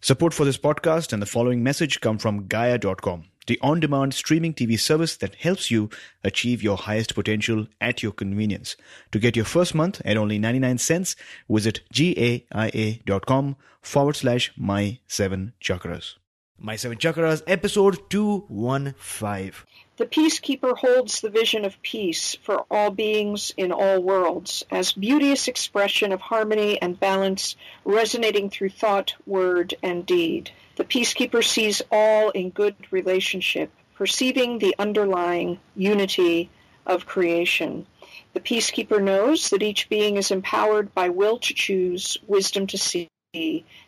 Support for this podcast and the following message come from Gaia.com, the on demand streaming TV service that helps you achieve your highest potential at your convenience. To get your first month at only 99 cents, visit gaia.com forward slash my seven chakras. My seven chakras, episode 215. The peacekeeper holds the vision of peace for all beings in all worlds as beauteous expression of harmony and balance resonating through thought, word, and deed. The peacekeeper sees all in good relationship, perceiving the underlying unity of creation. The peacekeeper knows that each being is empowered by will to choose, wisdom to see,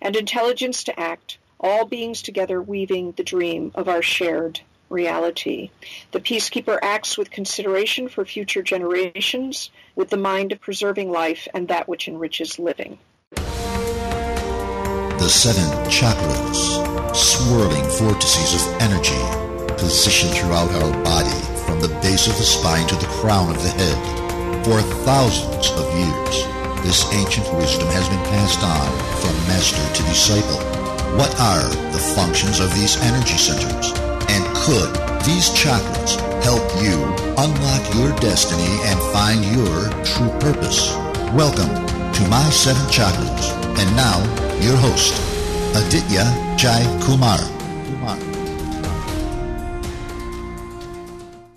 and intelligence to act, all beings together weaving the dream of our shared reality. The peacekeeper acts with consideration for future generations, with the mind of preserving life and that which enriches living. The seven chakras, swirling vortices of energy, positioned throughout our body from the base of the spine to the crown of the head. For thousands of years, this ancient wisdom has been passed on from master to disciple. What are the functions of these energy centers? And could these chakras help you unlock your destiny and find your true purpose? Welcome to My Seven Chakras. And now, your host, Aditya Jai Kumar.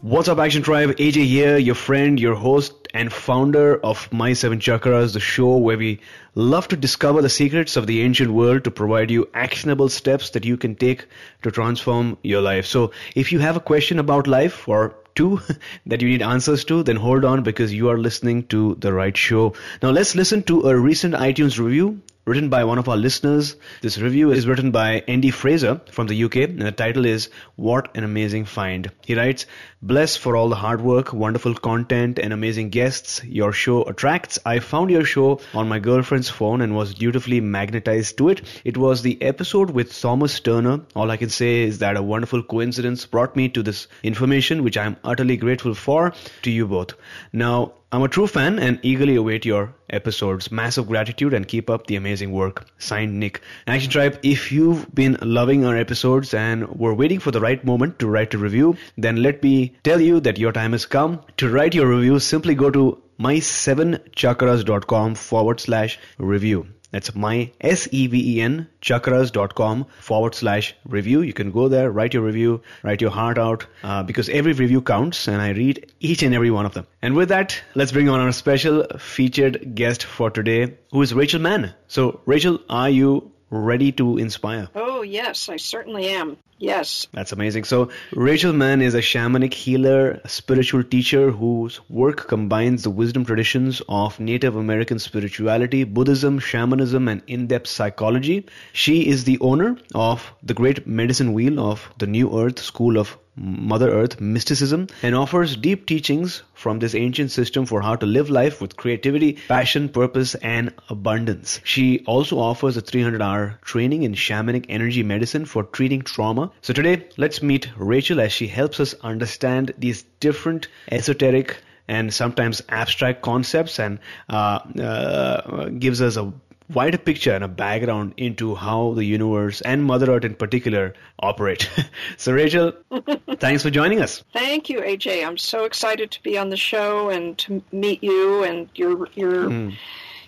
What's up, Action Tribe? AJ here, your friend, your host, and founder of My Seven Chakras, the show where we love to discover the secrets of the ancient world to provide you actionable steps that you can take to transform your life. So, if you have a question about life or two that you need answers to, then hold on because you are listening to the right show. Now, let's listen to a recent iTunes review written by one of our listeners. This review is written by Andy Fraser from the UK, and the title is What an Amazing Find. He writes, Bless for all the hard work, wonderful content, and amazing guests your show attracts. I found your show on my girlfriend's phone and was dutifully magnetized to it. It was the episode with Thomas Turner. All I can say is that a wonderful coincidence brought me to this information, which I am utterly grateful for to you both. Now, I'm a true fan and eagerly await your episodes. Massive gratitude and keep up the amazing work. Signed, Nick. Action Tribe, if you've been loving our episodes and were waiting for the right moment to write a review, then let me tell you that your time has come. To write your review, simply go to my7chakras.com forward slash review. That's my S-E-V-E-N chakras.com forward slash review. You can go there, write your review, write your heart out, uh, because every review counts and I read each and every one of them. And with that, let's bring on our special featured guest for today, who is Rachel Mann. So Rachel, are you ready to inspire? Oh, yes, I certainly am. Yes. That's amazing. So, Rachel Mann is a shamanic healer, a spiritual teacher whose work combines the wisdom traditions of Native American spirituality, Buddhism, shamanism, and in depth psychology. She is the owner of the Great Medicine Wheel of the New Earth School of Mother Earth mysticism and offers deep teachings from this ancient system for how to live life with creativity, passion, purpose, and abundance. She also offers a 300 hour training in shamanic energy medicine for treating trauma. So today, let's meet Rachel as she helps us understand these different esoteric and sometimes abstract concepts and uh, uh, gives us a wider picture and a background into how the universe and Mother Earth in particular operate. so, Rachel, thanks for joining us. Thank you, AJ. I'm so excited to be on the show and to meet you and your your mm.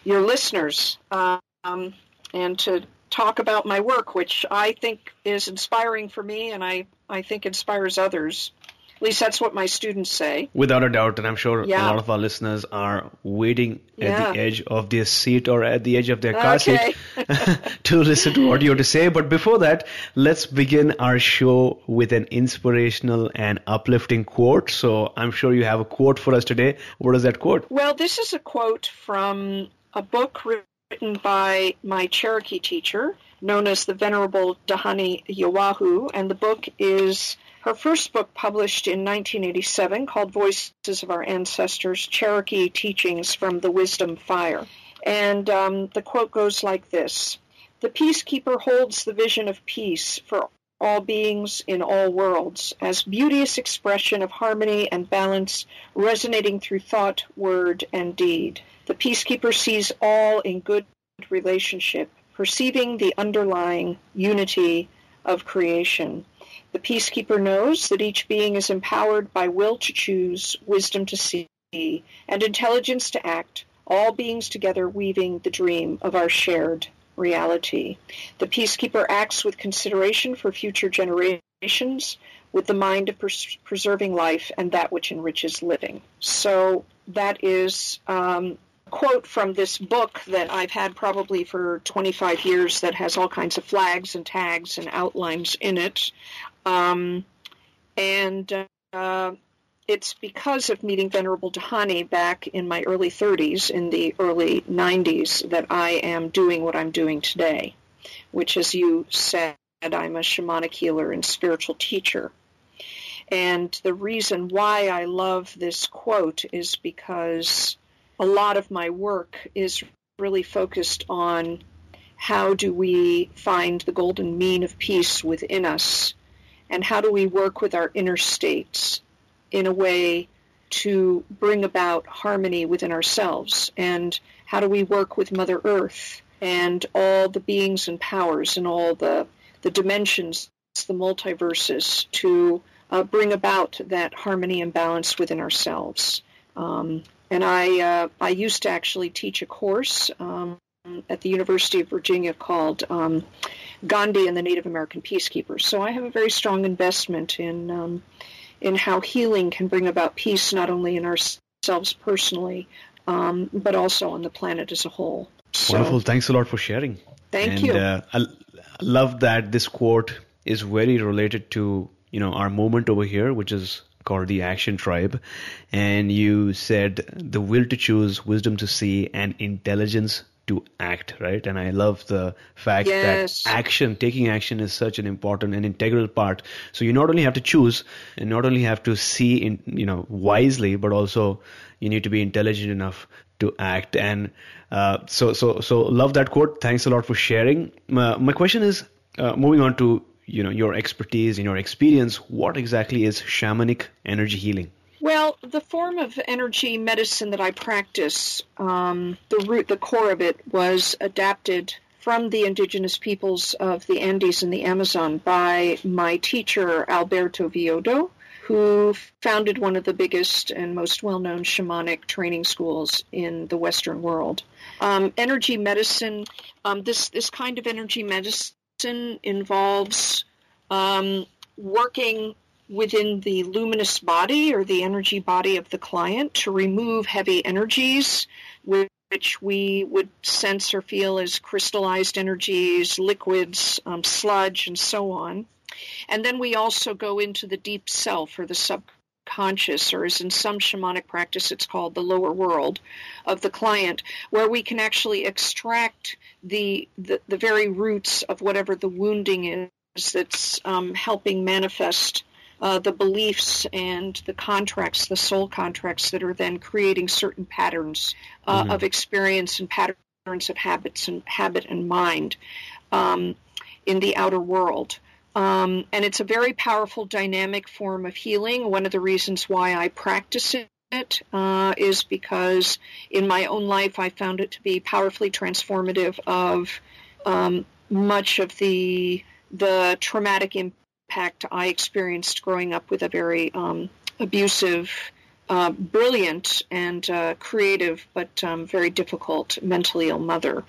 your listeners, um, and to talk about my work, which I think is inspiring for me, and I I think inspires others. At least that's what my students say. Without a doubt, and I'm sure yeah. a lot of our listeners are waiting yeah. at the edge of their seat or at the edge of their car okay. seat to listen to what you have to say. But before that, let's begin our show with an inspirational and uplifting quote. So I'm sure you have a quote for us today. What is that quote? Well, this is a quote from a book written by my Cherokee teacher, known as the Venerable Dhyani Ywahoo, and the book is her first book published in 1987 called Voices of Our Ancestors Cherokee Teachings from the Wisdom Fire. And um, the quote goes like this The peacekeeper holds the vision of peace for all beings in all worlds as beauteous expression of harmony and balance resonating through thought, word, and deed. The peacekeeper sees all in good relationship, perceiving the underlying unity of creation. The peacekeeper knows that each being is empowered by will to choose, wisdom to see, and intelligence to act, all beings together weaving the dream of our shared reality. The peacekeeper acts with consideration for future generations, with the mind of pres- preserving life and that which enriches living. So that is um, quote from this book that I've had probably for 25 years that has all kinds of flags and tags and outlines in it. Um, and uh, it's because of meeting Venerable Dhyani back in my early 30s, in the early 90s, that I am doing what I'm doing today, which, as you said, I'm a shamanic healer and spiritual teacher. And the reason why I love this quote is because a lot of my work is really focused on how do we find the golden mean of peace within us and how do we work with our inner states in a way to bring about harmony within ourselves and how do we work with mother earth and all the beings and powers and all the the dimensions the multiverses to uh, bring about that harmony and balance within ourselves. Um, and I uh, I used to actually teach a course um, at the University of Virginia called um, Gandhi and the Native American Peacekeepers. So I have a very strong investment in um, in how healing can bring about peace not only in ourselves personally, um, but also on the planet as a whole. So, Wonderful. Thanks a lot for sharing. Thank and, you. Uh, I love that this quote is very related to you know our moment over here, which is called the Action Tribe, and you said the will to choose, wisdom to see, and intelligence to act, right? And I love the fact yes. that action, taking action is such an important and integral part. So you not only have to choose and not only have to see in, you know, wisely, but also you need to be intelligent enough to act. And, uh, so, so, so love that quote. Thanks a lot for sharing. My, my question is, uh, moving on to you know your expertise and your experience what exactly is shamanic energy healing? Well the form of energy medicine that i practice um, the root the core of it was adapted from the indigenous peoples of the andes and the amazon by my teacher alberto villoldo who founded one of the biggest and most well-known shamanic training schools in the western world. Um, energy medicine um, this this kind of energy medicine involves um, working within the luminous body or the energy body of the client to remove heavy energies, which we would sense or feel as crystallized energies, liquids, um, sludge, and so on. And then we also go into the deep self or the subconscious, or as in some shamanic practice, it's called the lower world of the client, where we can actually extract the, the, the very roots of whatever the wounding is that's um, helping manifest uh, the beliefs and the contracts, the soul contracts that are then creating certain patterns uh, mm-hmm. of experience and patterns of habits and habit and mind um, in the outer world. Um, and it's a very powerful, dynamic form of healing. One of the reasons why I practice it uh, is because in my own life I found it to be powerfully transformative of um, much of the the traumatic impact I experienced growing up with a very um, abusive, uh, brilliant, and uh, creative, but um, very difficult mentally ill mother.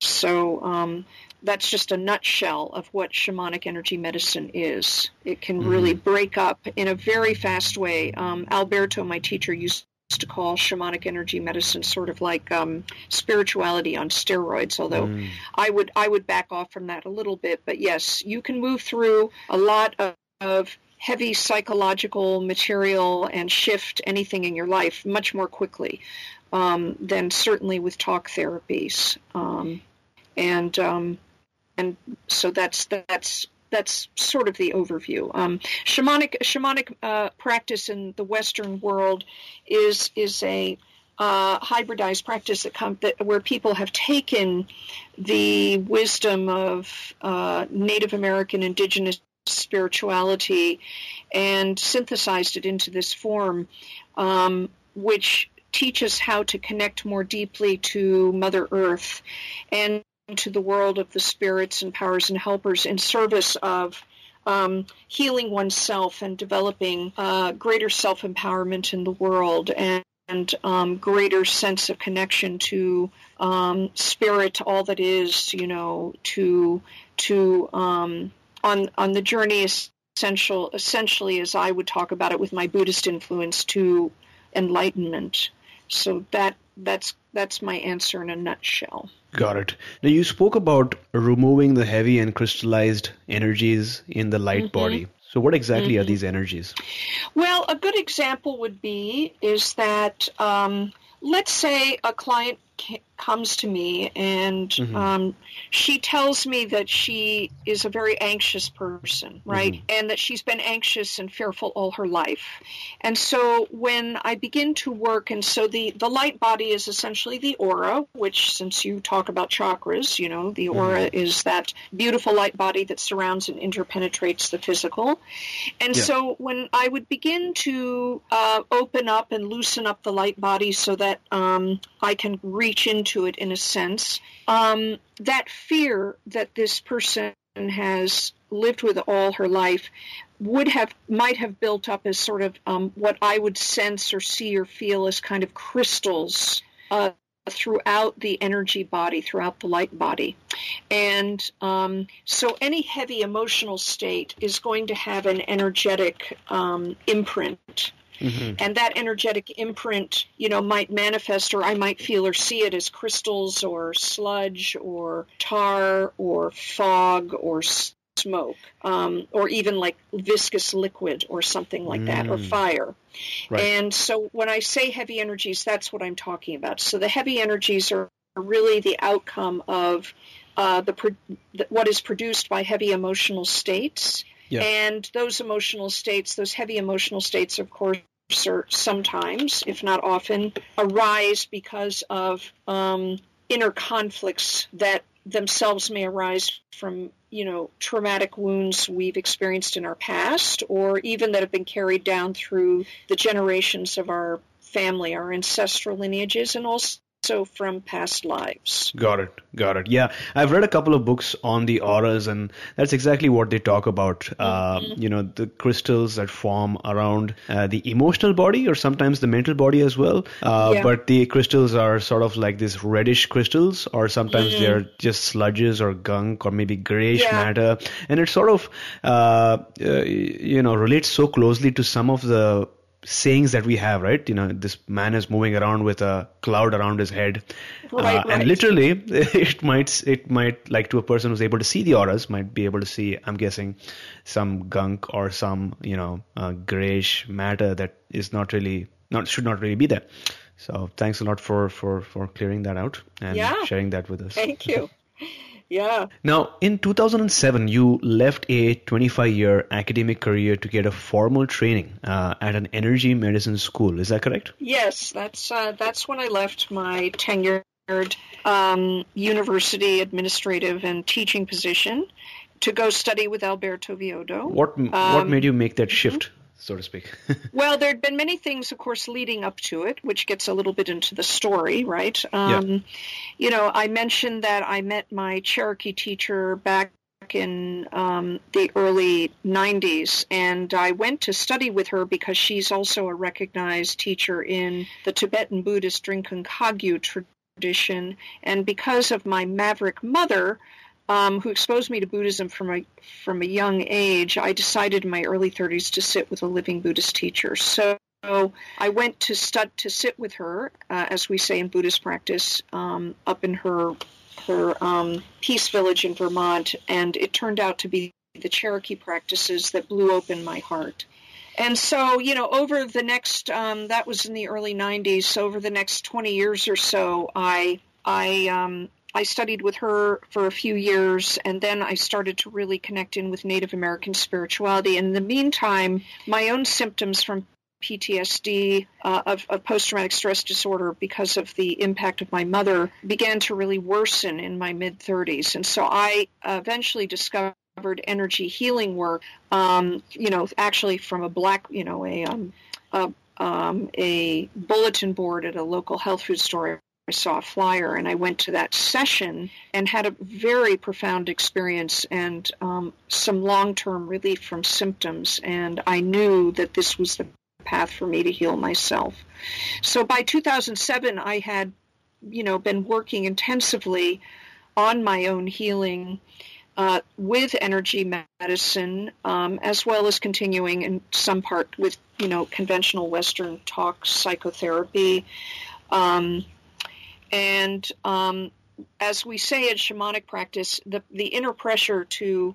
So um, that's just a nutshell of what shamanic energy medicine is. It can mm-hmm. really break up in a very fast way. Um, Alberto, my teacher, used to call shamanic energy medicine sort of like um, spirituality on steroids. Although mm. I would I would back off from that a little bit. But yes, you can move through a lot of, of heavy psychological material and shift anything in your life much more quickly um, than certainly with talk therapies. Um, and um, and so that's that's that's sort of the overview. Um, shamanic shamanic uh, practice in the Western world is is a uh, hybridized practice that, come, that where people have taken the wisdom of uh, Native American indigenous spirituality and synthesized it into this form, um, which teaches how to connect more deeply to Mother Earth and to the world of the spirits and powers and helpers in service of um, healing oneself and developing uh, greater self empowerment in the world and, and um, greater sense of connection to um, spirit, all that is, you know, to to um, on on the journey essential essentially as I would talk about it with my Buddhist influence to enlightenment. So that that's that's my answer in a nutshell. Got it. Now you spoke about removing the heavy and crystallized energies in the light mm-hmm. body. So what exactly mm-hmm. are these energies? Well, a good example would be is that um, let's say a client comes to me and mm-hmm. um, she tells me that she is a very anxious person, right? Mm-hmm. And that she's been anxious and fearful all her life. And so when I begin to work, and so the, the light body is essentially the aura, which since you talk about chakras, you know, the aura mm-hmm. is that beautiful light body that surrounds and interpenetrates the physical. And yeah. so when I would begin to uh, open up and loosen up the light body so that um, I can reach into it in a sense. Um, that fear that this person has lived with all her life would have might have built up as sort of um, what I would sense or see or feel as kind of crystals uh, throughout the energy body, throughout the light body. And um, so any heavy emotional state is going to have an energetic um, imprint Mm-hmm. And that energetic imprint, you know, might manifest or I might feel or see it as crystals or sludge or tar or fog or smoke um, or even like viscous liquid or something like mm. that or mm. fire. Right. And so when I say heavy energies, that's what I'm talking about. So the heavy energies are really the outcome of uh, the, the, what is produced by heavy emotional states. Yeah. And those emotional states, those heavy emotional states, of course, sometimes, if not often, arise because of um, inner conflicts that themselves may arise from you know traumatic wounds we've experienced in our past or even that have been carried down through the generations of our family our ancestral lineages and also also from past lives. Got it. Got it. Yeah. I've read a couple of books on the auras, and that's exactly what they talk about. Uh, mm-hmm. Uh, you know, the crystals that form around uh, the emotional body or sometimes the mental body as well. Uh, yeah. But the crystals are sort of like these reddish crystals, or sometimes mm-hmm. they're just sludges or gunk or maybe grayish yeah. matter. And it sort of, uh, uh, you know, relates so closely to some of the sayings that we have, right? You know, this man is moving around with a cloud around his head, right, uh, right. and literally, it might it might like to a person who's able to see the auras might be able to see. I'm guessing some gunk or some you know uh, grayish matter that is not really not should not really be there. So thanks a lot for for for clearing that out and yeah. sharing that with us. Thank you. Yeah. Now, in 2007, you left a 25 year academic career to get a formal training uh, at an energy medicine school. Is that correct? Yes, that's uh, that's when I left my tenured um, university administrative and teaching position to go study with Alberto Villoldo. What what um, made you make that shift? So to speak. well, there had been many things, of course, leading up to it, which gets a little bit into the story, right? Um, yeah. You know, I mentioned that I met my Cherokee teacher back in um, the early 90s, and I went to study with her because she's also a recognized teacher in the Tibetan Buddhist Drikung Kagyu tradition. And because of my maverick mother, um, who exposed me to Buddhism from a from a young age, I decided in my early 30s to sit with a living Buddhist teacher. So I went to stud to sit with her, uh, as we say in Buddhist practice, um, up in her her um, peace village in Vermont, and it turned out to be the Cherokee practices that blew open my heart. And so, you know, over the next, um, that was in the early 90s, so over the next 20 years or so, I I um, I studied with her for a few years, and then I started to really connect in with Native American spirituality. And in the meantime, my own symptoms from PTSD, uh, of, of post traumatic stress disorder, because of the impact of my mother, began to really worsen in my mid 30s. And so I eventually discovered energy healing work, um, you know, actually from a black, you know, a, um, a, um, a bulletin board at a local health food store. I saw a flyer and I went to that session and had a very profound experience and um, some long term relief from symptoms. And I knew that this was the path for me to heal myself. So by 2007, I had, you know, been working intensively on my own healing uh, with energy medicine, um, as well as continuing in some part with, you know, conventional Western talk psychotherapy. Um, and um, as we say in shamanic practice, the, the inner pressure to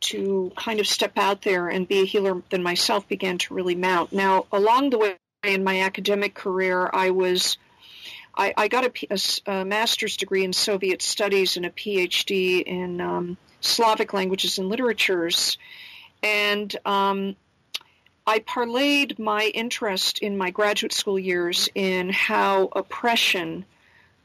to kind of step out there and be a healer than myself began to really mount. Now, along the way in my academic career, I was I, I got a, a, a, master's degree in Soviet studies and a PhD in um, Slavic languages and literatures, and um, I parlayed my interest in my graduate school years in how oppression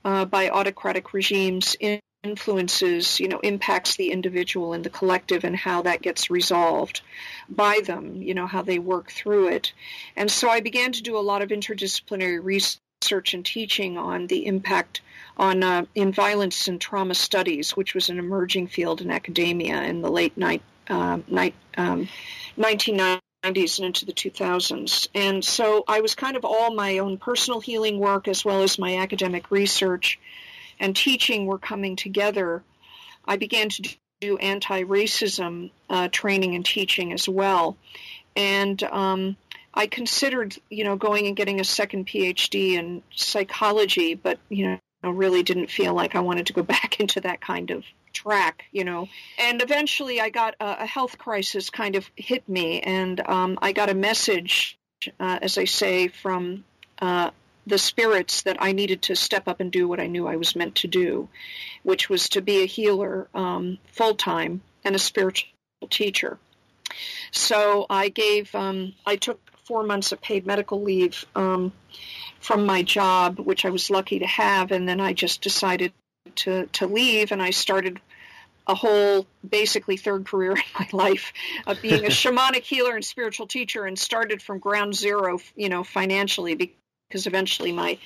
uh, by autocratic regimes influences, you know, impacts the individual and the collective and how that gets resolved by them, you know, how they work through it. And so I began to do a lot of interdisciplinary research and teaching on the impact on uh, in violence and trauma studies, which was an emerging field in academia in the late night, uh, night, um, 1990s and into the 2000s. And so I was kind of all my own personal healing work as well as my academic research and teaching were coming together, I began to do anti-racism uh, training and teaching as well, and um, I considered, you know, going and getting a second PhD in psychology, but you know, really didn't feel like I wanted to go back into that kind of track, you know. And eventually, I got a, a health crisis kind of hit me, and um, I got a message, uh, as I say, from uh, the spirits that I needed to step up and do what I knew I was meant to do, which was to be a healer um, full time and a spiritual teacher. So I gave, um, I took four months of paid medical leave um, from my job, which I was lucky to have, and then I just decided to to leave, and I started a whole basically third career in my life of being a shamanic healer and spiritual teacher and started from ground zero you know financially because eventually my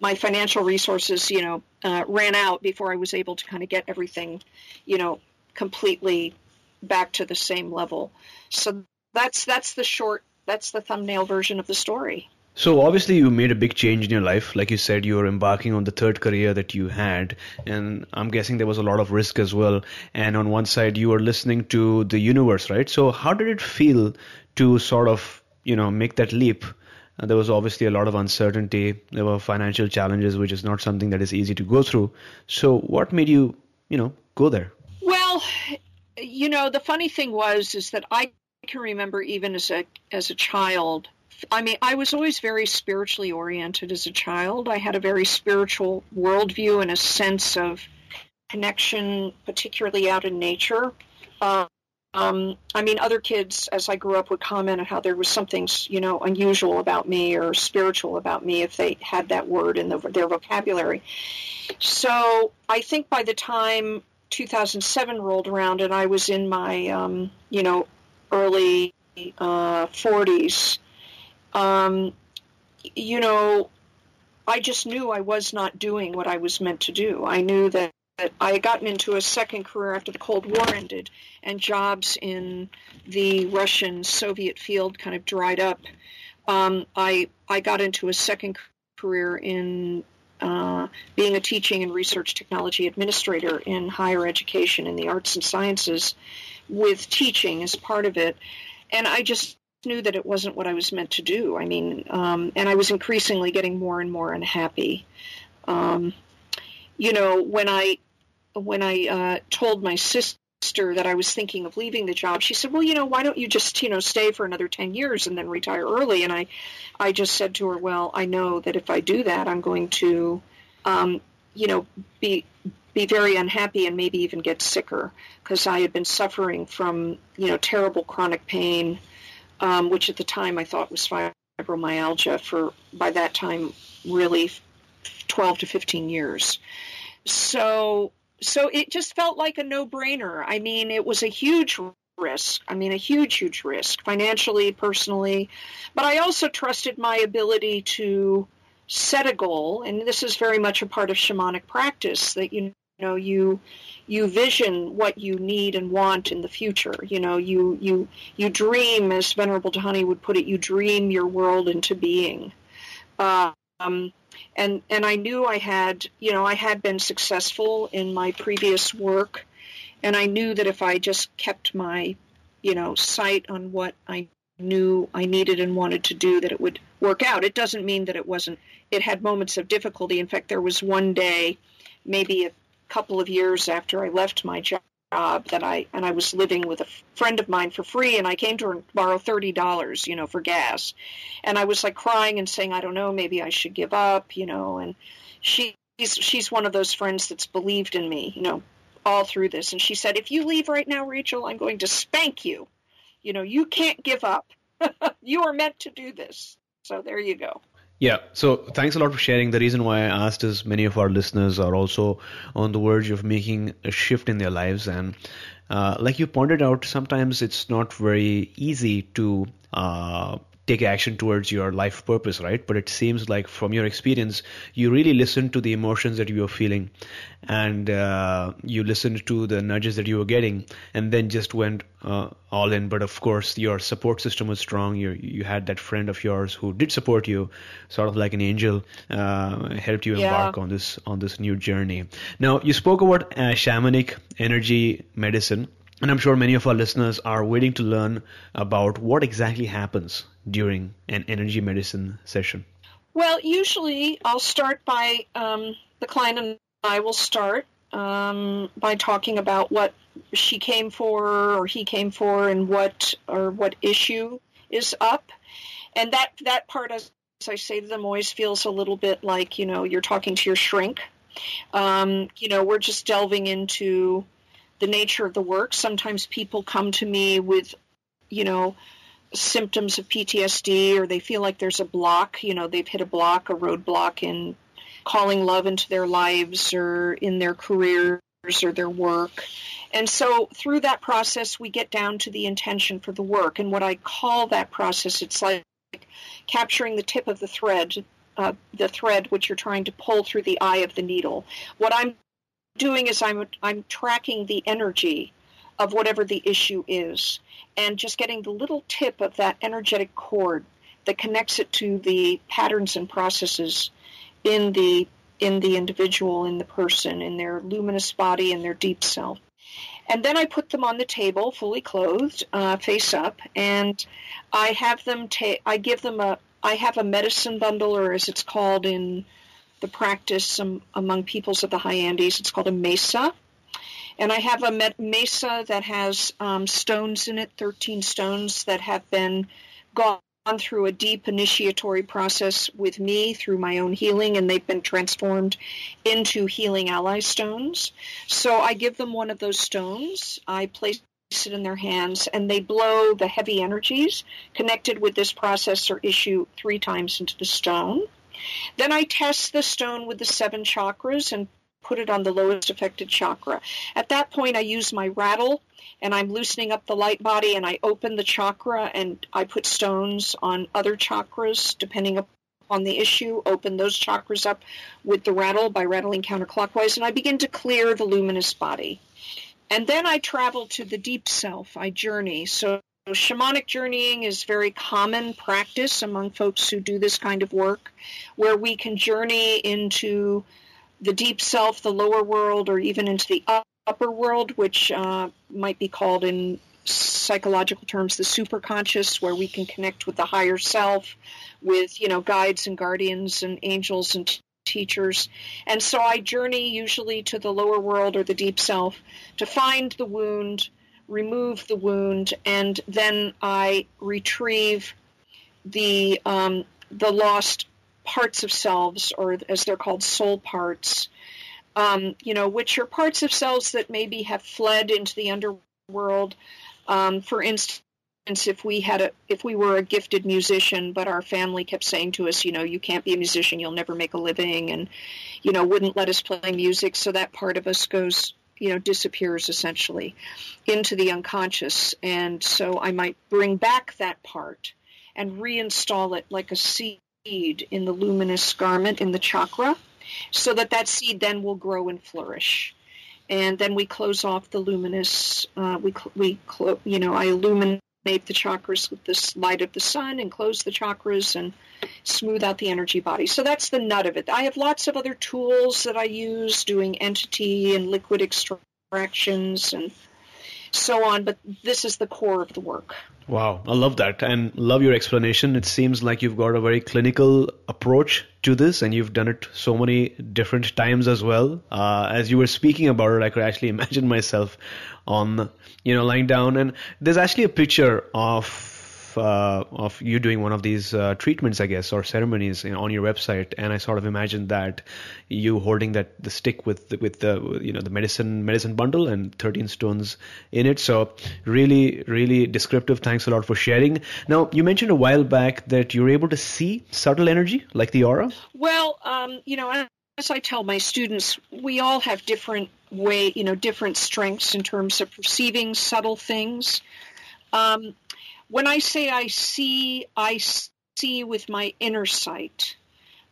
my financial resources, you know, uh, ran out before I was able to kind of get everything, you know, completely back to the same level. So that's that's the short that's the thumbnail version of the story. So obviously you made a big change in your life. Like you said, you were embarking on the third career that you had, and I'm guessing there was a lot of risk as well. And on one side, you were listening to the universe, right? So how did it feel to sort of, you know, make that leap? Uh, there was obviously a lot of uncertainty. There were financial challenges, which is not something that is easy to go through. So, what made you, you know, go there? Well, you know, the funny thing was is that I can remember even as a as a child. I mean, I was always very spiritually oriented as a child. I had a very spiritual worldview and a sense of connection, particularly out in nature. Um, um, I mean, other kids, as I grew up, would comment on how there was something, you know, unusual about me or spiritual about me if they had that word in the, their vocabulary. So I think by the time 2007 rolled around and I was in my, um, you know, early uh, 40s, um, you know, I just knew I was not doing what I was meant to do. I knew that I had gotten into a second career after the Cold War ended, and jobs in the Russian Soviet field kind of dried up. Um, I I got into a second career in uh, being a teaching and research technology administrator in higher education in the arts and sciences, with teaching as part of it, and I just knew that it wasn't what I was meant to do. I mean, um, and I was increasingly getting more and more unhappy. Um, you know, when I when I uh, told my sister that I was thinking of leaving the job, she said, "Well, you know, why don't you just, you know, stay for another 10 years and then retire early?" And I I just said to her, "Well, I know that if I do that, I'm going to um, you know, be be very unhappy and maybe even get sicker because I had been suffering from you know terrible chronic pain, um, which at the time I thought was fibromyalgia for by that time really 12 to 15 years. So so it just felt like a no-brainer. I mean, it was a huge risk. I mean, a huge, huge risk financially, personally. But I also trusted my ability to set a goal, and this is very much a part of shamanic practice that you know you you vision what you need and want in the future. You know, you you you dream, as Venerable Dhyani would put it, you dream your world into being. Um, and and I knew I had, you know, I had been successful in my previous work and I knew that if I just kept my, you know, sight on what I knew I needed and wanted to do, that it would work out. It doesn't mean that it wasn't. It had moments of difficulty. In fact, there was one day, maybe a couple of years after I left my job that I and I was living with a friend of mine for free and I came to her and borrow thirty dollars, you know, for gas. And I was like crying and saying, I don't know, maybe I should give up, you know, and she's she's one of those friends that's believed in me, you know, all through this. And she said, If you leave right now, Rachel, I'm going to spank you. You know, you can't give up. you are meant to do this. So there you go. Yeah, so thanks a lot for sharing. The reason why I asked is many of our listeners are also on the verge of making a shift in their lives. And uh, like you pointed out, sometimes it's not very easy to uh, take action towards your life purpose, right? But it seems like from your experience, you really listened to the emotions that you were feeling and uh, you listened to the nudges that you were getting and then just went uh, all in. But of course, your support system was strong. You, you had that friend of yours who did support you, sort of like an angel, uh, helped you embark yeah. on this, on this new journey. Now, you spoke about uh, shamanic energy medicine. And I'm sure many of our listeners are waiting to learn about what exactly happens during an energy medicine session. Well, usually I'll start by um, the client and I will start um, by talking about what she came for or he came for and what or what issue is up, and that that part, as I say to them, always feels a little bit like you know you're talking to your shrink. Um, you know, we're just delving into the nature of the work. Sometimes people come to me with, you know, symptoms of PTSD or they feel like there's a block, you know, they've hit a block, a roadblock in calling love into their lives or in their careers or their work. And so through that process, we get down to the intention for the work. And what I call that process, it's like capturing the tip of the thread, uh, the thread which you're trying to pull through the eye of the needle. What I'm doing is I'm I'm tracking the energy of whatever the issue is and just getting the little tip of that energetic cord that connects it to the patterns and processes in the in the individual in the person in their luminous body in their deep self and then I put them on the table, fully clothed, uh, face up, and I have them take. I give them a. I have a medicine bundle, or as it's called in the practice um, among peoples of the high Andes. It's called a mesa. And I have a mesa that has um, stones in it, 13 stones that have been gone through a deep initiatory process with me through my own healing, and they've been transformed into healing ally stones. So I give them one of those stones. I place it in their hands, and they blow the heavy energies connected with this process or issue three times into the stone. Then I test the stone with the seven chakras and put it on the lowest affected chakra. At that point, I use my rattle and I'm loosening up the light body and I open the chakra and I put stones on other chakras depending upon the issue, open those chakras up with the rattle by rattling counterclockwise, and I begin to clear the luminous body. And then I travel to the deep self. I journey. So shamanic journeying is very common practice among folks who do this kind of work, where we can journey into the deep self, the lower world, or even into the upper world, which uh, might be called in psychological terms the superconscious, where we can connect with the higher self, with you know guides and guardians and angels and t- teachers. And so I journey usually to the lower world or the deep self to find the wound remove the wound, and then I retrieve the um, the lost parts of selves, or as they're called, soul parts, um, you know, which are parts of selves that maybe have fled into the underworld. Um, for instance, if we had a if we were a gifted musician but our family kept saying to us you know you can't be a musician you'll never make a living and you know wouldn't let us play music so that part of us goes you know disappears essentially into the unconscious and so i might bring back that part and reinstall it like a seed in the luminous garment in the chakra so that that seed then will grow and flourish and then we close off the luminous uh, we we clo- you know i illuminate the chakras with this light of the sun and close the chakras and smooth out the energy body. So that's the nut of it. I have lots of other tools that I use doing entity and liquid extractions and so on, but this is the core of the work. Wow, I love that and love your explanation. It seems like you've got a very clinical approach to this and you've done it so many different times as well. Uh, as you were speaking about it, I could actually imagine myself on, you know, lying down and there's actually a picture of uh, of you doing one of these uh, treatments, I guess, or ceremonies you know, on your website, and I sort of imagined that you holding that the stick with the, with the you know the medicine medicine bundle and 13 stones in it. So really, really descriptive. Thanks a lot for sharing. Now you mentioned a while back that you're able to see subtle energy like the aura. Well, um, you know, as I tell my students, we all have different way, you know, different strengths in terms of perceiving subtle things. Um, when I say I see, I see with my inner sight.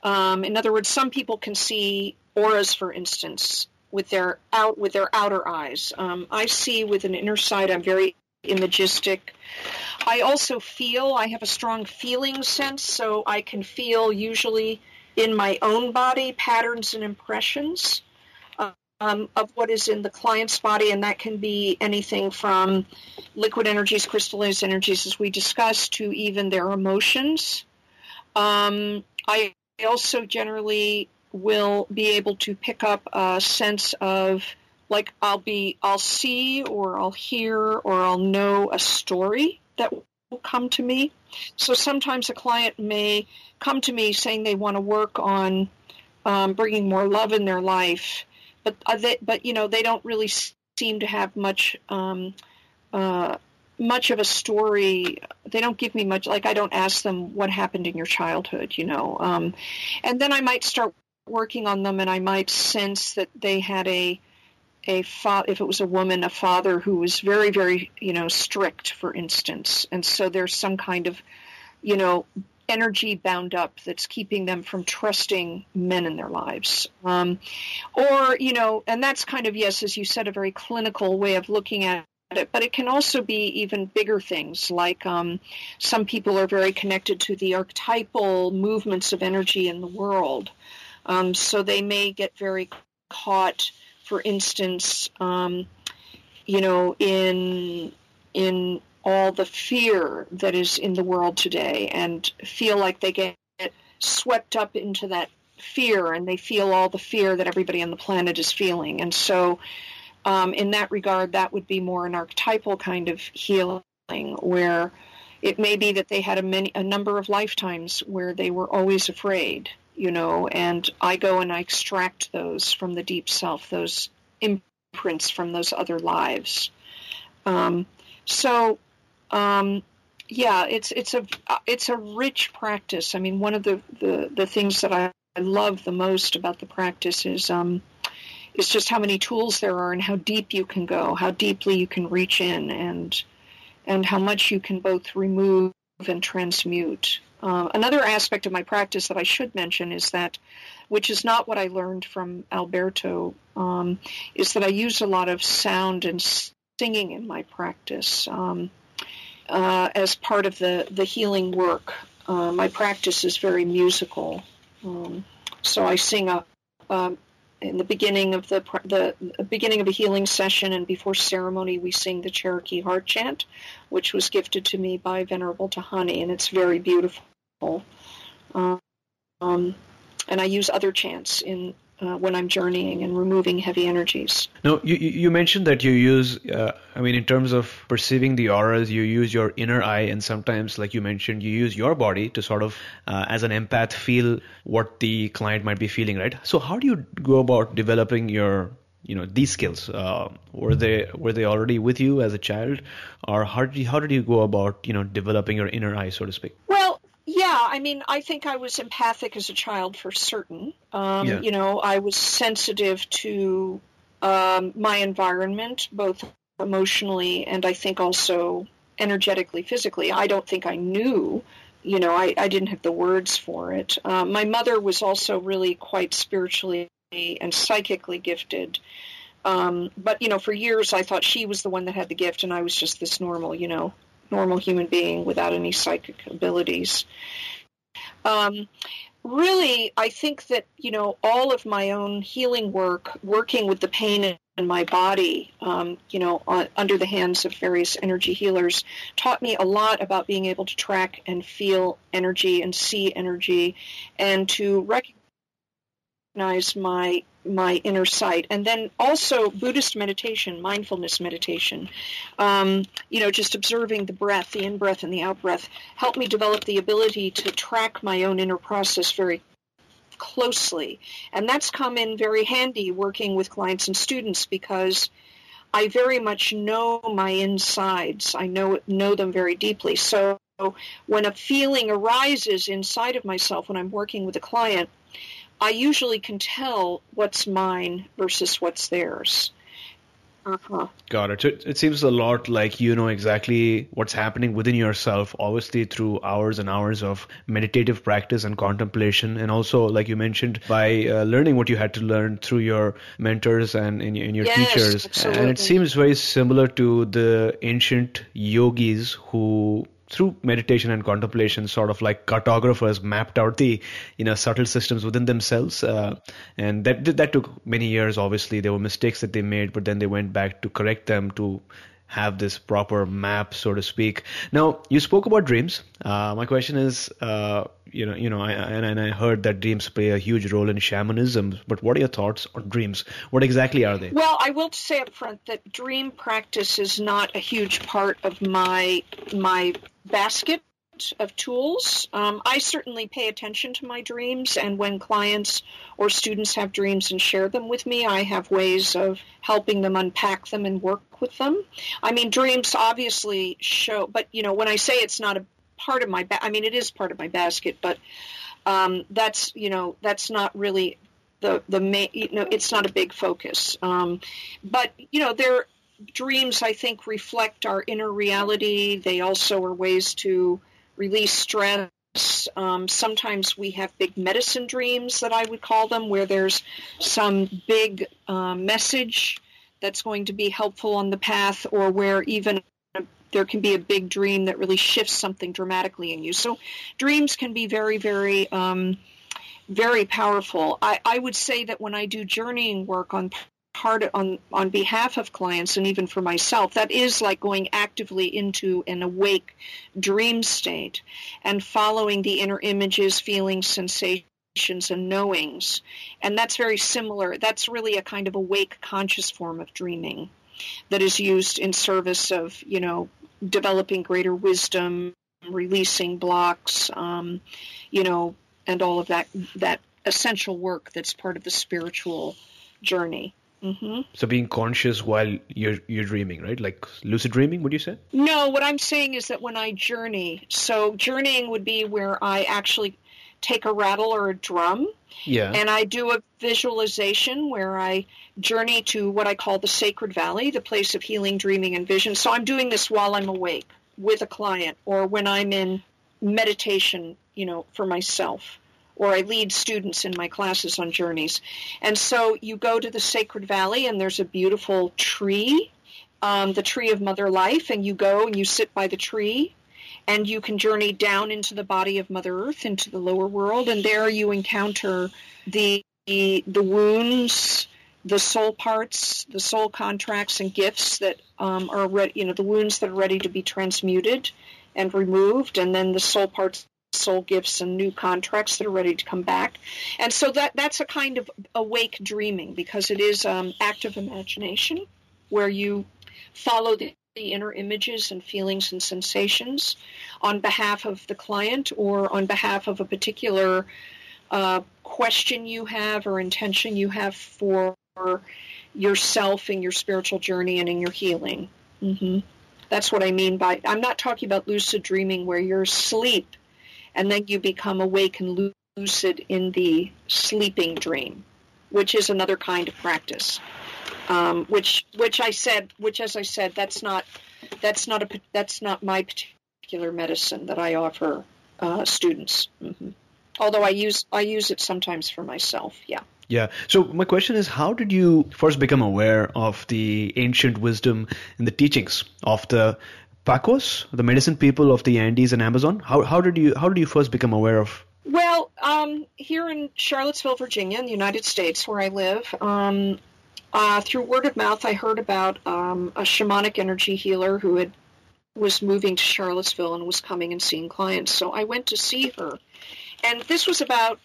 Um, in other words, some people can see auras, for instance, with their out with their outer eyes. Um, I see with an inner sight. I'm very imagistic. I also feel. I have a strong feeling sense, so I can feel usually in my own body patterns and impressions um, of what is in the client's body, and that can be anything from liquid energies, crystallized energies, as we discussed, to even their emotions. Um, I also generally will be able to pick up a sense of like I'll be I'll see or I'll hear or I'll know a story that will come to me. So sometimes a client may come to me saying they want to work on um, bringing more love in their life, but uh, they, but you know they don't really seem to have much um, uh, much of a story. They don't give me much. Like I don't ask them what happened in your childhood, you know. Um, and then I might start working on them, and I might sense that they had a a fa- if it was a woman, a father who was very very you know strict, for instance, and so there's some kind of you know energy bound up that's keeping them from trusting men in their lives. Um, or, you know, and that's kind of, yes, as you said, a very clinical way of looking at it, but it can also be even bigger things like um, some people are very connected to the archetypal movements of energy in the world. Um, so they may get very caught, for instance, um, you know, in in all the fear that is in the world today and feel like they get swept up into that fear and they feel all the fear that everybody on the planet is feeling. And so, um, in that regard, that would be more an archetypal kind of healing where it may be that they had a, many, a number of lifetimes where they were always afraid, you know, and I go and I extract those from the deep self, those imprints from those other lives. Um, so um, yeah, it's it's a it's a rich practice. I mean, one of the the, the things that I, love the most about the practice is um, is just how many tools there are and how deep you can go, how deeply you can reach in, and and how much you can both remove and transmute. Uh, another aspect of my practice that I should mention is that, which is not what I learned from Alberto, um, is that I use a lot of sound and singing in my practice. Um, uh, as part of the, the healing work. Uh, my practice is very musical. Um, so I sing a, um, in the beginning of the, the, beginning of a healing session and before ceremony we sing the Cherokee Heart Chant, which was gifted to me by Venerable Dhyani, and it's very beautiful. Um, and I use other chants in uh, when I'm journeying and removing heavy energies. No, you, you mentioned that you use, uh, I mean, in terms of perceiving the auras, you use your inner eye, and sometimes, like you mentioned, you use your body to sort of, uh, as an empath, feel what the client might be feeling, right? So, how do you go about developing your you know these skills uh, were they were they already with you as a child or how did you, how did you go about you know developing your inner eye so to speak well I mean, I think I was empathic as a child for certain. Um, yeah. You know, I was sensitive to um, my environment, both emotionally and I think also energetically, physically. I don't think I knew. You know, I, I didn't have the words for it. Um, my mother was also really quite spiritually and psychically gifted. Um, but you know, for years I thought she was the one that had the gift, and I was just this normal, you know, normal human being without any psychic abilities. Um, really, I think that, you know, all of my own healing work, working with the pain in my body, um, you know, on, under the hands of various energy healers, taught me a lot about being able to track and feel energy and see energy and to recognize my my inner sight. And then also Buddhist meditation, mindfulness meditation, um, you know, just observing the breath, the in breath and the out breath, helped me develop the ability to track my own inner process very closely. And that's come in very handy working with clients and students because I very much know my insides. I know know them very deeply. So when a feeling arises inside of myself when I'm working with a client, I usually can tell what's mine versus what's theirs. Uh-huh. Got it. it. It seems a lot like you know exactly what's happening within yourself, obviously through hours and hours of meditative practice and contemplation, and also, like you mentioned, by uh, learning what you had to learn through your mentors and in, in your yes, teachers. Absolutely. And it seems very similar to the ancient yogis who through meditation and contemplation, sort of like cartographers mapped out the you know subtle systems within themselves, uh, and that that took many years. Obviously, there were mistakes that they made, but then they went back to correct them to have this proper map, so to speak. Now, you spoke about dreams. Uh, my question is, uh, you know, you know, I, and, and I heard that dreams play a huge role in shamanism. But what are your thoughts on dreams? What exactly are they? Well, I will say up front that dream practice is not a huge part of my my basket of tools. Um, I certainly pay attention to my dreams, and when clients or students have dreams and share them with me, I have ways of helping them unpack them and work with them. I mean, dreams obviously show, but you know, when I say it's not a part of my, ba- I mean, it is part of my basket, but um, that's you know, that's not really the the main. You know, it's not a big focus. Um, but you know, there dreams I think reflect our inner reality. They also are ways to release stress. Um, sometimes we have big medicine dreams that I would call them, where there's some big uh, message that's going to be helpful on the path, or where even there can be a big dream that really shifts something dramatically in you. So dreams can be very, very, um, very powerful. I, I would say that when I do journeying work on hard on on behalf of clients and even for myself. That is like going actively into an awake dream state and following the inner images feelings sensations and knowings. And that's very similar. That's really a kind of awake conscious form of dreaming that is used in service of you know developing greater wisdom releasing blocks um, you know and all of that that essential work that's part of the spiritual journey Mm-hmm. So being conscious while you're you're dreaming, right? Like lucid dreaming, would you say? No, what I'm saying is that when I journey, so journeying would be where I actually take a rattle or a drum, yeah, and I do a visualization where I journey to what I call the sacred valley, the place of healing, dreaming, and vision. So I'm doing this while I'm awake with a client, or when I'm in meditation, you know, for myself or I lead students in my classes on journeys. And so you go to the Sacred Valley, and there's a beautiful tree, um, the tree of Mother Life, and you go and you sit by the tree. And you can journey down into the body of Mother Earth, into the lower world, and there you encounter the the, the wounds, the soul parts, the soul contracts and gifts that um, are ready, you know, the wounds that are ready to be transmuted and removed, and then the soul parts soul gifts and new contracts that are ready to come back. And so that that's a kind of awake dreaming because it is um, active imagination where you follow the, the inner images and feelings and sensations on behalf of the client or on behalf of a particular uh, question you have or intention you have for yourself in your spiritual journey and in your healing. Mm-hmm. That's what I mean by I'm not talking about lucid dreaming where you're asleep and then you become awake and lucid in the sleeping dream, which is another kind of practice. Um, which, which I said, which as I said, that's not, that's not a, that's not my particular medicine that I offer uh, students. Mm-hmm. Although I use, I use it sometimes for myself. Yeah. Yeah. So my question is, how did you first become aware of the ancient wisdom and the teachings of the Paqos, the medicine people of the Andes and Amazon? How, how did you how did you first become aware of? Well, um, here in Charlottesville, Virginia, in the United States, where I live, um, uh, through word of mouth, I heard about um, a shamanic energy healer who had was moving to Charlottesville and was coming and seeing clients. So I went to see her, and this was about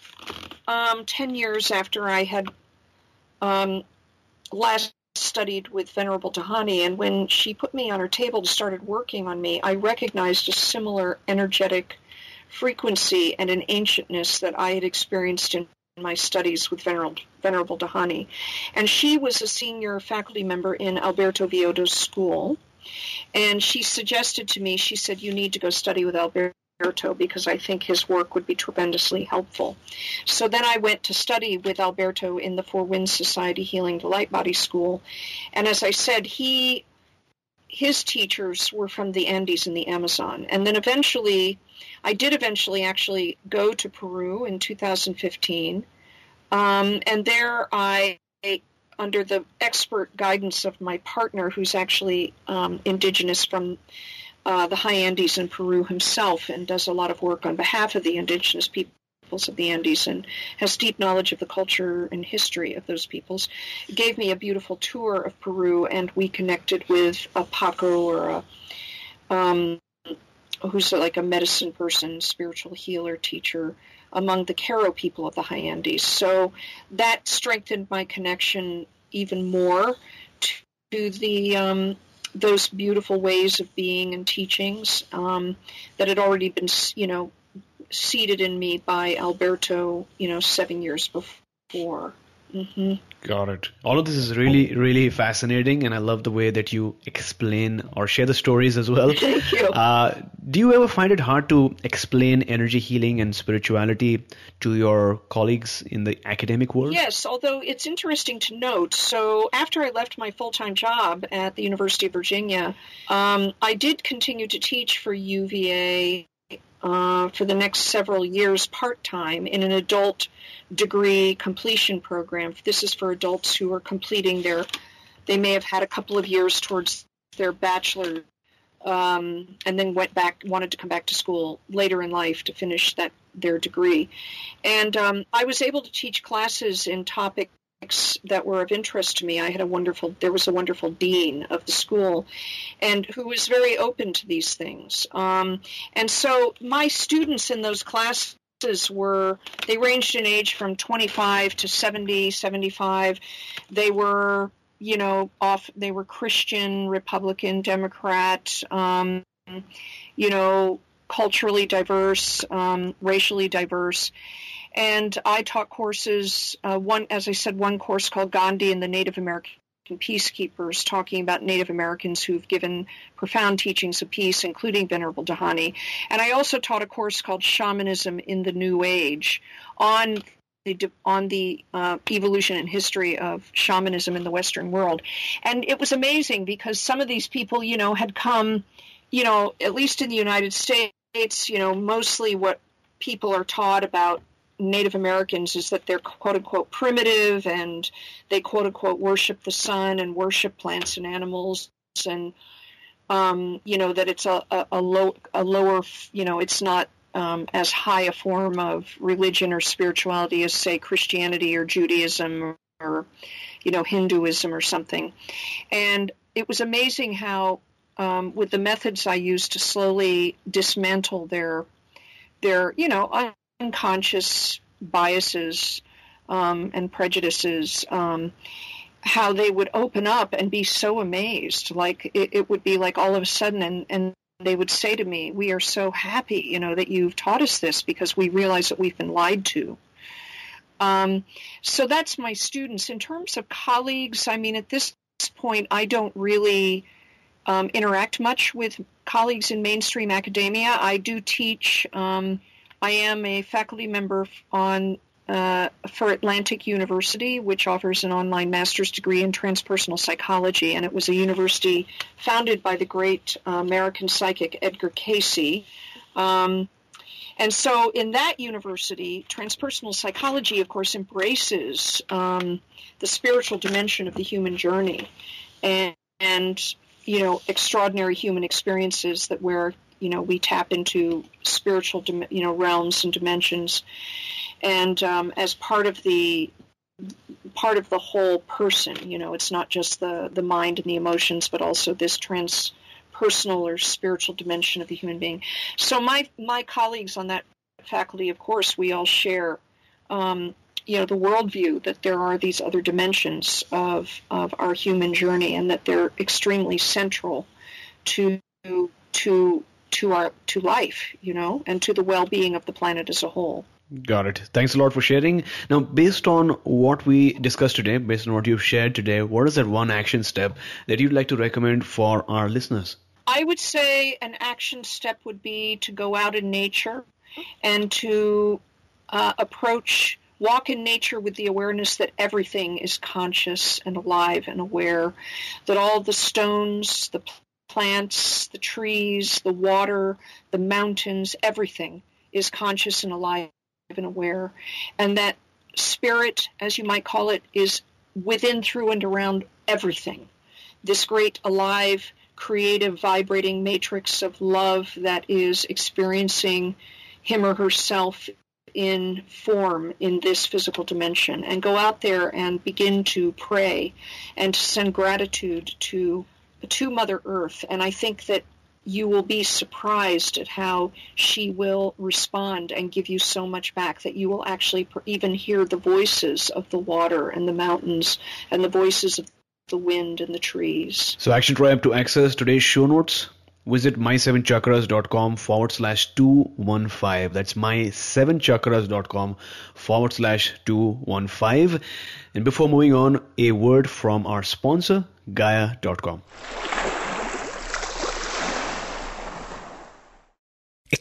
um, ten years after I had um, last studied with Venerable Dhyani, and when she put me on her table and started working on me, I recognized a similar energetic frequency and an ancientness that I had experienced in my studies with Venerable, Venerable Dhyani. And she was a senior faculty member in Alberto Villoldo's school. And she suggested to me, she said, you need to go study with Alberto Alberto because I think his work would be tremendously helpful. So then I went to study with Alberto in the Four Winds Society Healing the Light Body School. And as I said, he his teachers were from the Andes and the Amazon. And then eventually, I did eventually actually go to Peru in 2015. Um, and there I, under the expert guidance of my partner, who's actually um, indigenous from uh, the high Andes in Peru himself and does a lot of work on behalf of the indigenous peoples of the Andes and has deep knowledge of the culture and history of those peoples, gave me a beautiful tour of Peru, and we connected with a Paqo or a um, who's like a medicine person, spiritual healer, teacher among the Q'ero people of the high Andes. So that strengthened my connection even more to the um, those beautiful ways of being and teachings um, that had already been, you know, seeded in me by Alberto, you know, seven years before. Mm-hmm. Got it. All of this is really, really fascinating, and I love the way that you explain or share the stories as well. Thank you. Uh, do you ever find it hard to explain energy healing and spirituality to your colleagues in the academic world? Yes, although it's interesting to note. So, after I left my full time job at the University of Virginia, um, I did continue to teach for UVA uh, for the next several years part time in an adult degree completion program. This is for adults who are completing their, they may have had a couple of years towards their bachelor um, and then went back, wanted to come back to school later in life to finish that their degree. And um, I was able to teach classes in topics that were of interest to me. I had a wonderful, there was a wonderful dean of the school, and who was very open to these things. Um, and so my students in those classes were they ranged in age from 25 to 70 75 they were you know off they were christian republican democrat um, you know culturally diverse um, racially diverse and I taught courses. Uh, one, as I said, one course called Gandhi and the Native American peacekeepers, talking about Native Americans who've given profound teachings of peace, including Venerable Dhyani. And I also taught a course called Shamanism in the New Age on the, on the uh, evolution and history of shamanism in the Western world. And it was amazing because some of these people, you know, had come, you know, at least in the United States, you know, mostly what people are taught about Native Americans is that they're quote unquote primitive and they quote unquote worship the sun and worship plants and animals. And um, you know that it's a, a, a, low a lower you know it's not um, as high a form of religion or spirituality as say Christianity or Judaism or you know Hinduism or something. And it was amazing how um, with the methods I used to slowly dismantle their their, you know, unconscious biases um, and prejudices, um, how they would open up and be so amazed. Like it, it would be like all of a sudden, and, and they would say to me, "We are so happy, you know, that you've taught us this because we realize that we've been lied to." Um, so that's my students. In terms of colleagues, I mean, at this point, I don't really um, interact much with colleagues in mainstream academia. I do teach. Um, I am a faculty member on uh, for Atlantic University, which offers an online master's degree in transpersonal psychology, and it was a university founded by the great uh, American psychic Edgar Cayce. Um, and so, in that university, transpersonal psychology, of course, embraces um, the spiritual dimension of the human journey, and, and you know, extraordinary human experiences that where you know we tap into spiritual, you know, realms and dimensions and um, as part of the part of the whole person. You know, it's not just the the mind and the emotions, but also this transpersonal or spiritual dimension of the human being. So my my colleagues on that faculty, of course, we all share. Um, you know the worldview that there are these other dimensions of of our human journey and that they're extremely central to to to our to life you know and to the well-being of the planet as a whole Got it. Thanks a lot for sharing. Now, based on what we discussed today, based on what you've shared today, what is that one action step that you'd like to recommend for our listeners? I would say an action step would be to go out in nature and to uh, approach, walk in nature with the awareness that everything is conscious and alive and aware, that all the stones, the plants, the trees, the water, the mountains, everything is conscious and alive and aware, and that spirit, as you might call it, is within, through, and around everything. This great, alive, creative, vibrating matrix of love that is experiencing him or herself in form in this physical dimension and go out there and begin to pray and to send gratitude to to mother earth and i think that you will be surprised at how she will respond and give you so much back that you will actually even hear the voices of the water and the mountains and the voices of the wind and the trees. So, Action Tribe to access today's show notes. Visit my7chakras.com forward slash 215. That's my7chakras.com forward slash 215. And before moving on, a word from our sponsor, Gaia.com.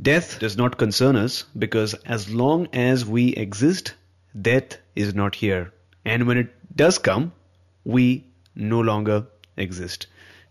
Death does not concern us because as long as we exist, death is not here. And when it does come, we no longer exist.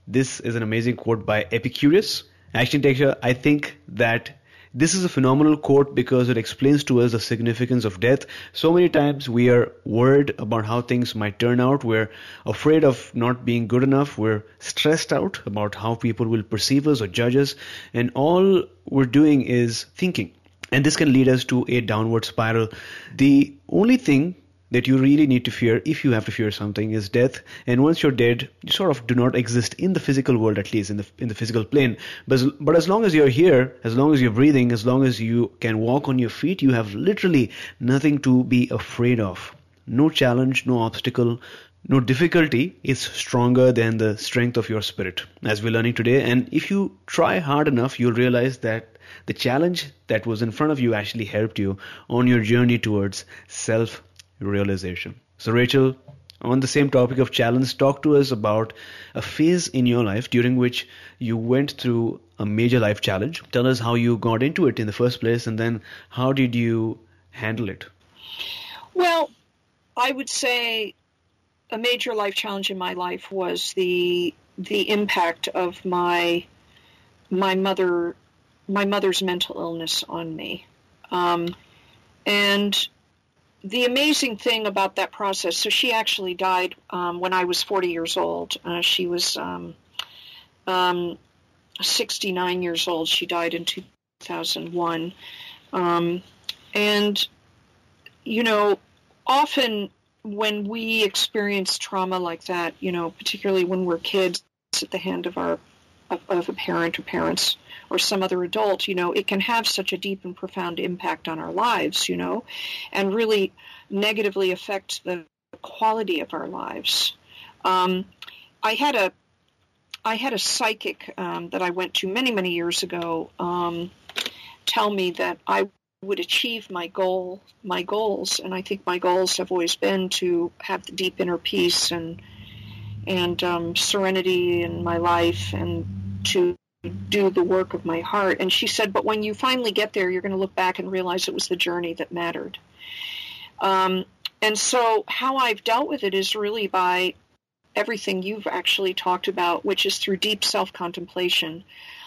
This is an amazing quote by Epicurus. Actually, I think that this is a phenomenal quote because it explains to us the significance of death. So many times we are worried about how things might turn out. We're afraid of not being good enough. We're stressed out about how people will perceive us or judge us. And all we're doing is thinking. And this can lead us to a downward spiral. The only thing that you really need to fear if you have to fear something is death. And once you're dead you sort of do not exist in the physical world at least in the in the physical plane. But but as long as you're here as long as you're breathing as long as you can walk on your feet you have literally nothing to be afraid of. No challenge no obstacle no difficulty is stronger than the strength of your spirit, as we're learning today. And if you try hard enough, you'll realize that the challenge that was in front of you actually helped you on your journey towards self realization. So, Rachel, on the same topic of challenge, talk to us about a phase in your life during which you went through a major life challenge. Tell us how you got into it in the first place, and then how did you handle it? Well, I would say a major life challenge in my life was the the impact of my my mother my mother's mental illness on me. Um, and the amazing thing about that process, so she actually died um, when I was 40 years old. Uh, she was um, um 69 years old. She died in 2001. Um, and, you know, often when we experience trauma like that, you know, particularly when we're kids at the hand of our of, of, a parent or parents or some other adult, you know, it can have such a deep and profound impact on our lives, you know, and really negatively affect the quality of our lives. Um, I had a I had a psychic um, that I went to many many years ago um, tell me that I would achieve my goal, my goals, and I think my goals have always been to have the deep inner peace and and um, serenity in my life, and to do the work of my heart. And she said, but when you finally get there, you're going to look back and realize it was the journey that mattered. Um, and so, how I've dealt with it is really by everything you've actually talked about, which is through deep self contemplation.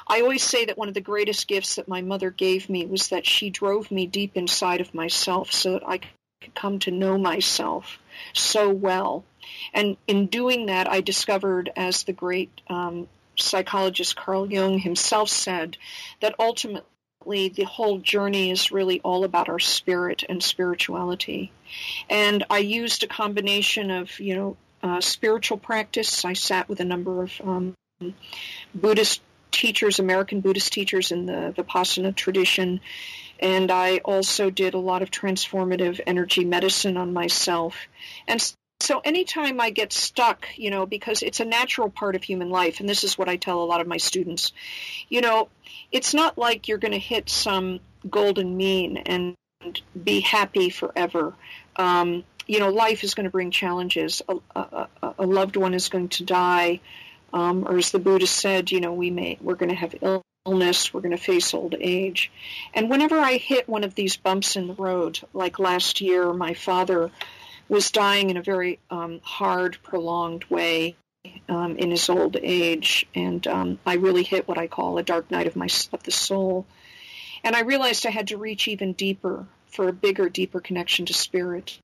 I always say that one of the greatest gifts that my mother gave me was that she drove me deep inside of myself so that I could come to know myself so well. And in doing that, I discovered, as the great um, psychologist Carl Jung himself said, that ultimately the whole journey is really all about our spirit and spirituality. And I used a combination of, you know, uh, spiritual practice. I sat with a number of um, Buddhist teachers, American Buddhist teachers in the Vipassana tradition. And I also did a lot of transformative energy medicine on myself. And so anytime I get stuck, you know, because it's a natural part of human life, and this is what I tell a lot of my students, you know, it's not like you're going to hit some golden mean and be happy forever. Um, you know, life is going to bring challenges. A, a, a loved one is going to die. Um, or as the Buddha said, you know, we may we're going to have illness, we're going to face old age, and whenever I hit one of these bumps in the road, like last year, my father was dying in a very um, hard, prolonged way um, in his old age, and um, I really hit what I call a dark night of my of the soul, and I realized I had to reach even deeper for a bigger, deeper connection to spirit.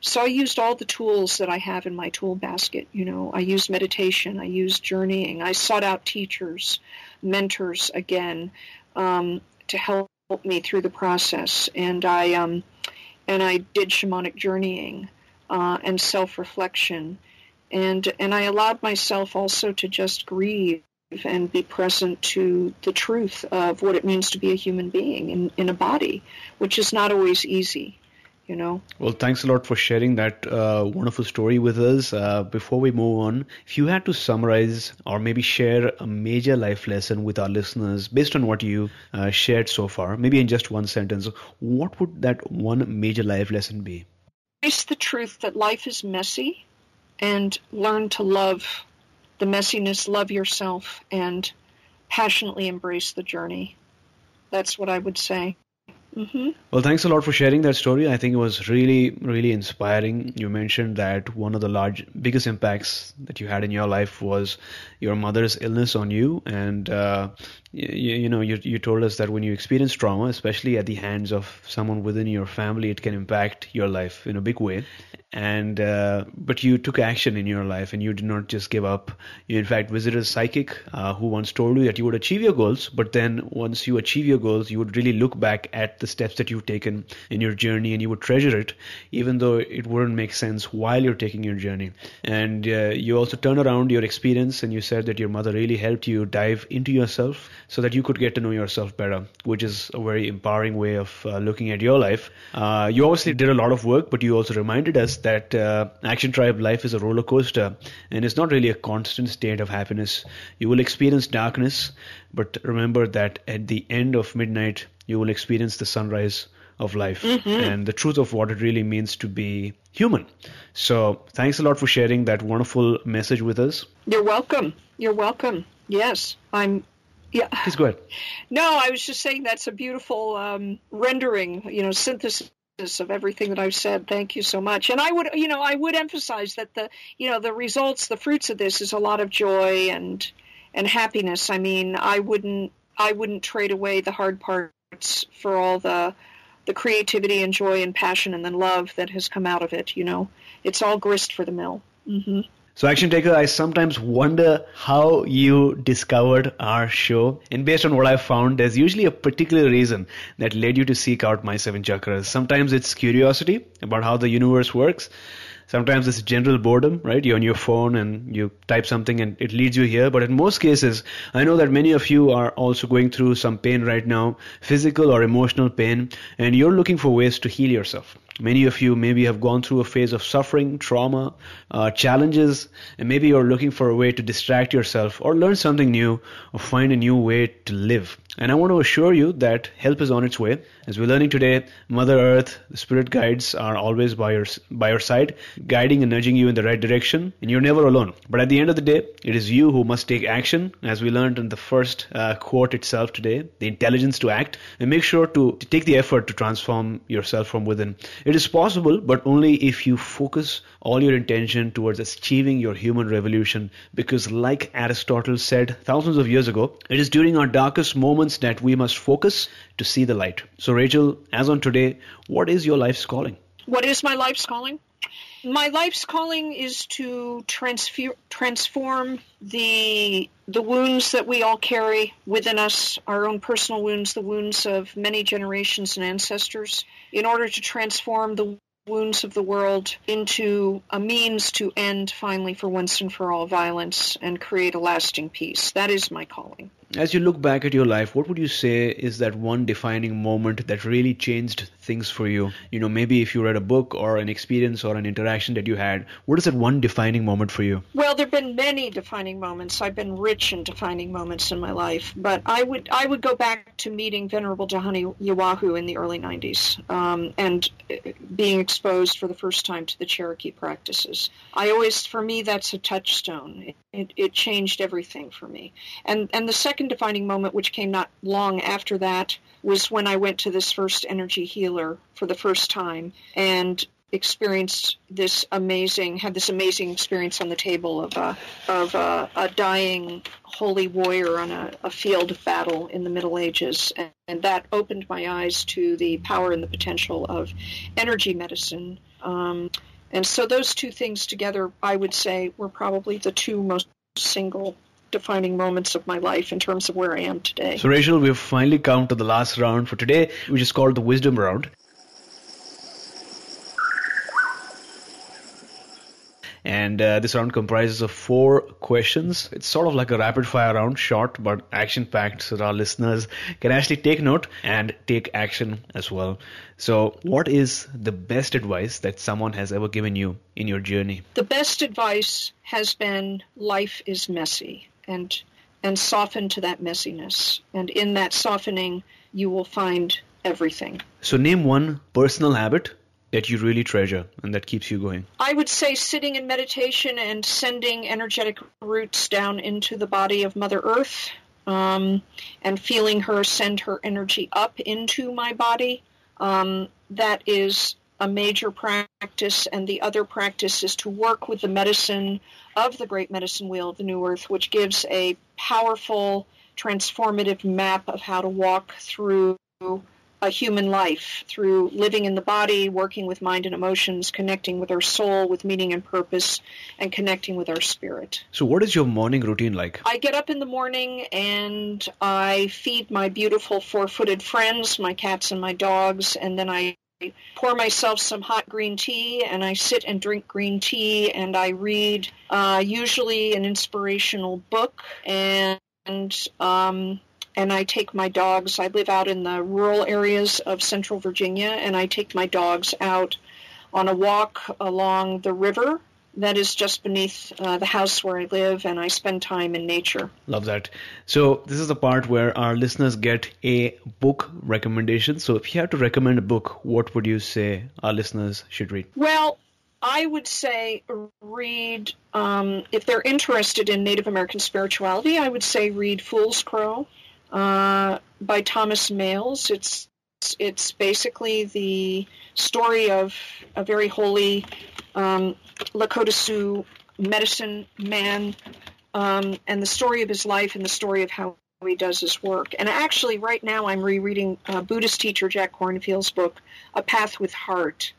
So I used all the tools that I have in my tool basket. You know, I used meditation, I used journeying, I sought out teachers, mentors again um, to help me through the process, and I um, and I did shamanic journeying uh, and self-reflection, and and I allowed myself also to just grieve and be present to the truth of what it means to be a human being in, in a body, which is not always easy you know. Well, thanks a lot for sharing that uh, wonderful story with us. Uh, before we move on, if you had to summarize or maybe share a major life lesson with our listeners based on what you uh, shared so far, maybe in just one sentence, what would that one major life lesson be? Face the truth that life is messy and learn to love the messiness, love yourself, and passionately embrace the journey. That's what I would say. Mm-hmm. Well, thanks a lot for sharing that story. I think it was really, really inspiring. You mentioned that one of the large, biggest impacts that you had in your life was your mother's illness on you, and uh, you, you know, you, you told us that when you experience trauma, especially at the hands of someone within your family, it can impact your life in a big way and uh, but you took action in your life and you did not just give up you in fact visited a psychic uh, who once told you that you would achieve your goals but then once you achieve your goals you would really look back at the steps that you've taken in your journey and you would treasure it, even though it wouldn't make sense while you're taking your journey. And uh, you also turn around your experience and you said that your mother really helped you dive into yourself so that you could get to know yourself better, which is a very empowering way of uh, looking at your life. Uh, you obviously did a lot of work, but you also reminded us that uh, Action Tribe life is a roller coaster and it's not really a constant state of happiness. You will experience darkness, but remember that at the end of midnight, you will experience the sunrise of life mm-hmm. and the truth of what it really means to be human. So, thanks a lot for sharing that wonderful message with us. You're welcome. You're welcome. Yes, I'm. Yeah. Please go ahead. No, I was just saying that's a beautiful um, rendering, you know, synthesis of everything that I've said. Thank you so much. And I would, you know, I would emphasize that the, you know, the results, the fruits of this is a lot of joy and and happiness. I mean, I wouldn't I wouldn't trade away the hard parts for all the the creativity and joy and passion and then love that has come out of it. You know, it's all grist for the mill. Mm-hmm. So, Action Taker, I sometimes wonder how you discovered our show. And based on what I've found, there's usually a particular reason that led you to seek out My Seven Chakras. Sometimes it's curiosity about how the universe works. Sometimes it's general boredom, right? You're on your phone and you type something and it leads you here. But in most cases, I know that many of you are also going through some pain right now, physical or emotional pain, and you're looking for ways to heal yourself. Many of you maybe have gone through a phase of suffering, trauma, uh, challenges, and maybe you're looking for a way to distract yourself or learn something new or find a new way to live. And I want to assure you that help is on its way. As we're learning today, Mother Earth, the spirit guides are always by your by your side, guiding and nudging you in the right direction, and you're never alone. But at the end of the day, it is you who must take action, as we learned in the first uh, quote itself today, the intelligence to act, and make sure to, to take the effort to transform yourself from within. It is possible, but only if you focus all your intention towards achieving your human revolution. Because, like Aristotle said thousands of years ago, it is during our darkest moments that we must focus to see the light. So, Rachel, as on today, what is your life's calling? What is my life's calling? My life's calling is to transfer, transform the the wounds that we all carry within us, our own personal wounds, the wounds of many generations and ancestors, in order to transform the wounds of the world into a means to end finally for once and for all violence and create a lasting peace. That is my calling. As you look back at your life, what would you say is that one defining moment that really changed things for you? You know, maybe if you read a book or an experience or an interaction that you had, what is that one defining moment for you? Well, there've been many defining moments. I've been rich in defining moments in my life, but I would I would go back to meeting Venerable Dhyani Ywahoo in the early 90s um, and uh, being exposed for the first time to the Cherokee practices. I always, for me, that's a touchstone. It, it, it changed everything for me. And and the second second defining moment, which came not long after that, was when I went to this first energy healer for the first time and experienced this amazing had this amazing experience on the table of a, of a, a dying holy warrior on a, a, field of battle in the Middle Ages, and, and, that opened my eyes to the power and the potential of energy medicine. Um, and so those two things together, I would say, were probably the two most single defining moments of my life in terms of where I am today. So, Rachel, we've finally come to the last round for today, which is called the Wisdom Round. And uh, this round comprises of four questions. It's sort of like a rapid fire round, short but action packed, so that our listeners can actually take note and take action as well. So, what is the best advice that someone has ever given you in your journey? The best advice has been life is messy and and soften to that messiness. And in that softening, you will find everything. So, name one personal habit that you really treasure and that keeps you going? I would say sitting in meditation and sending energetic roots down into the body of Mother Earth um, and feeling her send her energy up into my body. Um, that is a major practice, and the other practice is to work with the medicine of the Great Medicine Wheel of the New Earth, which gives a powerful, transformative map of how to walk through a human life through living in the body, working with mind and emotions, connecting with our soul, with meaning and purpose, and connecting with our spirit. So, what is your morning routine like? I get up in the morning and I feed my beautiful four footed friends, my cats and my dogs, and then I pour myself some hot green tea and I sit and drink green tea and I read uh, usually an inspirational book and um, and I take my dogs. I live out in the rural areas of central Virginia, and I take my dogs out on a walk along the river that is just beneath uh, the house where I live, and I spend time in nature. Love that. So, this is the part where our listeners get a book recommendation. So, if you had to recommend a book, what would you say our listeners should read? Well, I would say read, um, if they're interested in Native American spirituality, I would say read Fools Crow uh, by Thomas Mails. It's it's basically the story of a very holy um, Lakota Sioux medicine man, um, and the story of his life and the story of how he does his work. And actually, right now, I'm rereading uh, Buddhist teacher Jack Kornfield's book, A Path with Heart.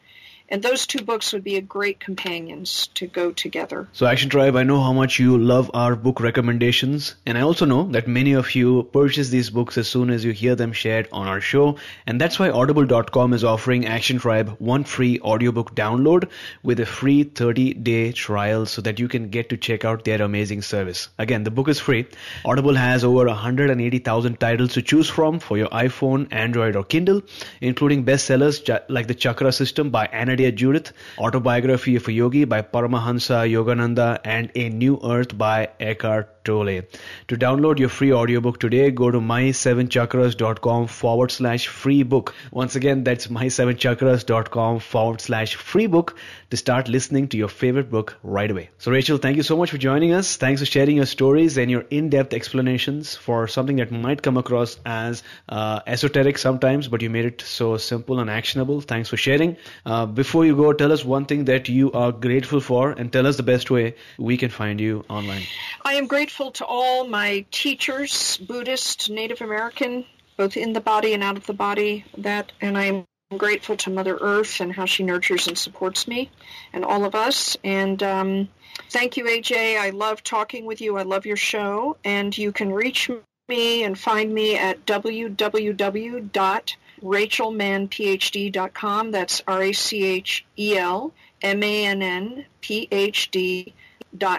And those two books would be a great companions to go together. So, Action Tribe, I know how much you love our book recommendations, and I also know that many of you purchase these books as soon as you hear them shared on our show, and that's why Audible.com is offering Action Tribe one free audiobook download with a free 30 day trial so that you can get to check out their amazing service. Again, the book is free. Audible has over 180,000 titles to choose from for your iPhone, Android, or Kindle, including bestsellers like The Chakra System by Anna Nadia Judith, Autobiography of a Yogi by Paramahansa Yogananda, and A New Earth by Eckhart Tolle. To download your free audiobook today, go to my7chakras.com forward slash free book. Once again, that's my7chakras.com forward slash free book to start listening to your favorite book right away. So, Rachel, thank you so much for joining us. Thanks for sharing your stories and your in depth explanations for something that might come across as uh, esoteric sometimes, but you made it so simple and actionable. Thanks for sharing. Uh, before you go, tell us one thing that you are grateful for and tell us the best way we can find you online. I am grateful grateful to all my teachers, Buddhist, Native American, both in the body and out of the body. That, and I'm grateful to Mother Earth and how she nurtures and supports me, and all of us. And um, thank you, AJ. I love talking with you. I love your show, and you can reach me and find me at www.rachelmannphd.com. That's R A C H E L M A N N P H D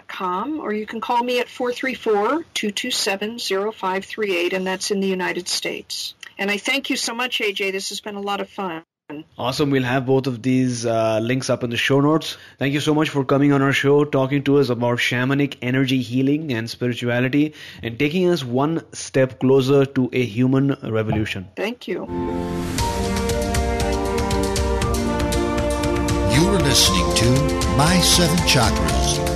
com, or you can call me at 434-227-0538, and that's in the United States. And I thank you so much, AJ. This has been a lot of fun. Awesome. We'll have both of these uh, links up in the show notes. Thank you so much for coming on our show, talking to us about shamanic energy healing and spirituality, and taking us one step closer to a human revolution. Thank you. You are listening to My Seven Chakras